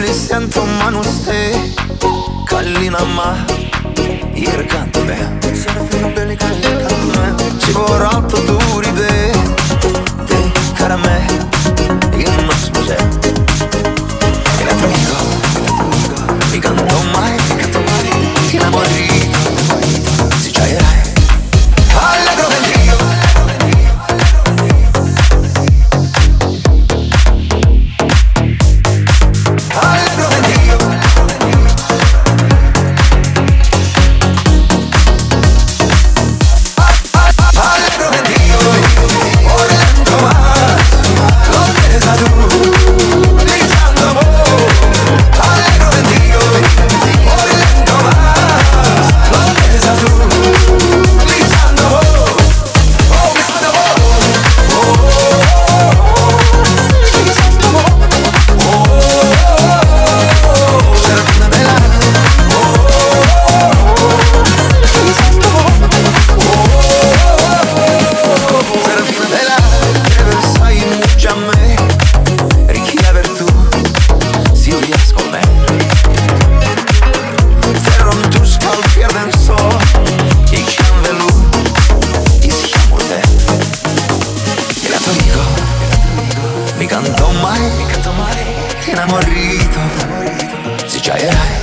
li sentom ma nuk stej Kalina ma, jere kanë të be Të qërë morito. Si gioierai